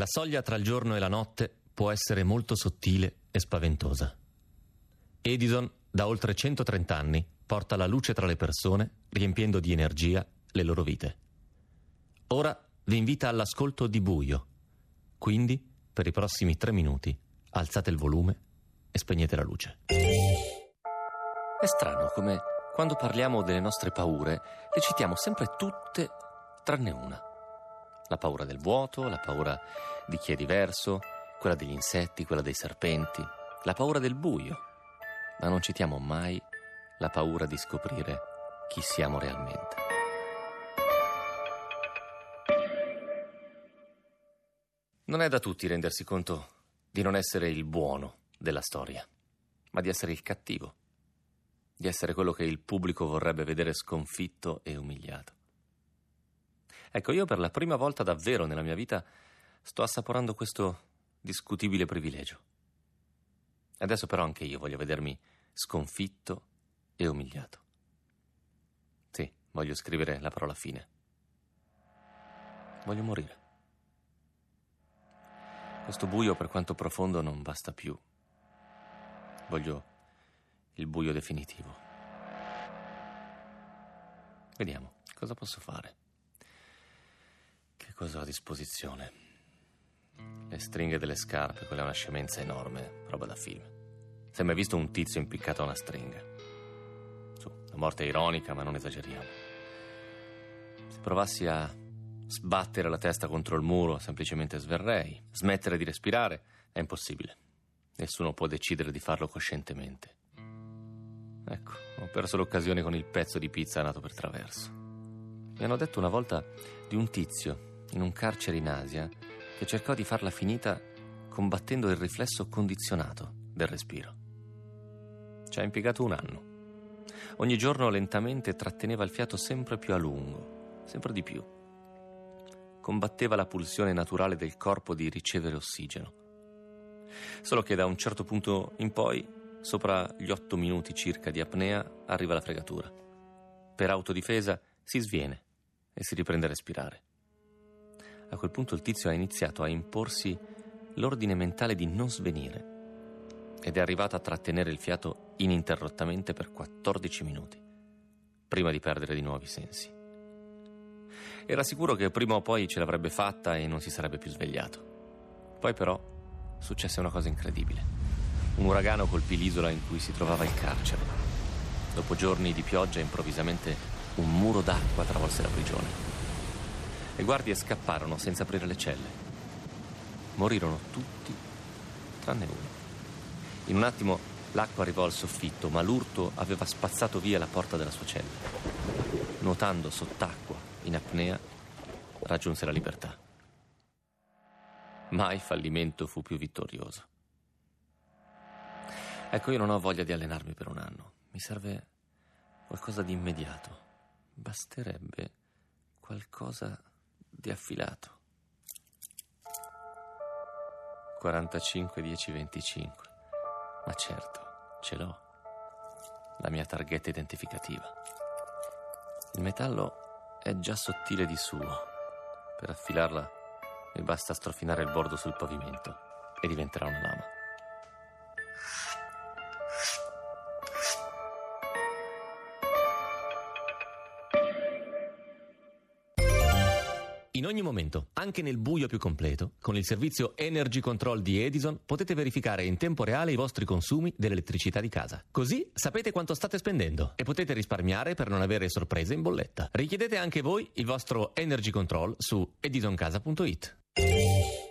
La soglia tra il giorno e la notte può essere molto sottile e spaventosa. Edison, da oltre 130 anni, porta la luce tra le persone, riempiendo di energia le loro vite. Ora vi invita all'ascolto di buio. Quindi, per i prossimi tre minuti, alzate il volume e spegnete la luce. È strano come quando parliamo delle nostre paure le citiamo sempre tutte tranne una. La paura del vuoto, la paura di chi è diverso, quella degli insetti, quella dei serpenti, la paura del buio. Ma non citiamo mai la paura di scoprire chi siamo realmente. Non è da tutti rendersi conto di non essere il buono della storia, ma di essere il cattivo di essere quello che il pubblico vorrebbe vedere sconfitto e umiliato. Ecco, io per la prima volta davvero nella mia vita sto assaporando questo discutibile privilegio. Adesso però anche io voglio vedermi sconfitto e umiliato. Sì, voglio scrivere la parola fine. Voglio morire. Questo buio, per quanto profondo, non basta più. Voglio il buio definitivo. Vediamo, cosa posso fare? Cosa ho a disposizione? Le stringhe delle scarpe, quella è una scemenza enorme, roba da film. È mai visto un tizio impiccato a una stringa? Su, la morte è ironica, ma non esageriamo. Se provassi a sbattere la testa contro il muro, semplicemente sverrei. Smettere di respirare è impossibile. Nessuno può decidere di farlo coscientemente. Ecco, ho perso l'occasione con il pezzo di pizza nato per traverso. Mi hanno detto una volta di un tizio in un carcere in Asia che cercò di farla finita combattendo il riflesso condizionato del respiro. Ci ha impiegato un anno. Ogni giorno lentamente tratteneva il fiato sempre più a lungo, sempre di più. Combatteva la pulsione naturale del corpo di ricevere ossigeno. Solo che da un certo punto in poi Sopra gli otto minuti circa di apnea arriva la fregatura. Per autodifesa si sviene e si riprende a respirare. A quel punto il tizio ha iniziato a imporsi l'ordine mentale di non svenire ed è arrivato a trattenere il fiato ininterrottamente per 14 minuti, prima di perdere di nuovo i sensi. Era sicuro che prima o poi ce l'avrebbe fatta e non si sarebbe più svegliato. Poi però successe una cosa incredibile. Un uragano colpì l'isola in cui si trovava il carcere. Dopo giorni di pioggia, improvvisamente un muro d'acqua travolse la prigione. Le guardie scapparono senza aprire le celle. Morirono tutti, tranne uno. In un attimo l'acqua arrivò al soffitto, ma l'urto aveva spazzato via la porta della sua cella. Nuotando sott'acqua, in apnea, raggiunse la libertà. Mai fallimento fu più vittorioso. Ecco, io non ho voglia di allenarmi per un anno. Mi serve qualcosa di immediato. Basterebbe qualcosa di affilato. 45, 10, 25. Ma certo, ce l'ho. La mia targhetta identificativa. Il metallo è già sottile di suo. Per affilarla mi basta strofinare il bordo sul pavimento e diventerà una lama. In ogni momento, anche nel buio più completo, con il servizio Energy Control di Edison potete verificare in tempo reale i vostri consumi dell'elettricità di casa. Così sapete quanto state spendendo e potete risparmiare per non avere sorprese in bolletta. Richiedete anche voi il vostro Energy Control su edisoncasa.it.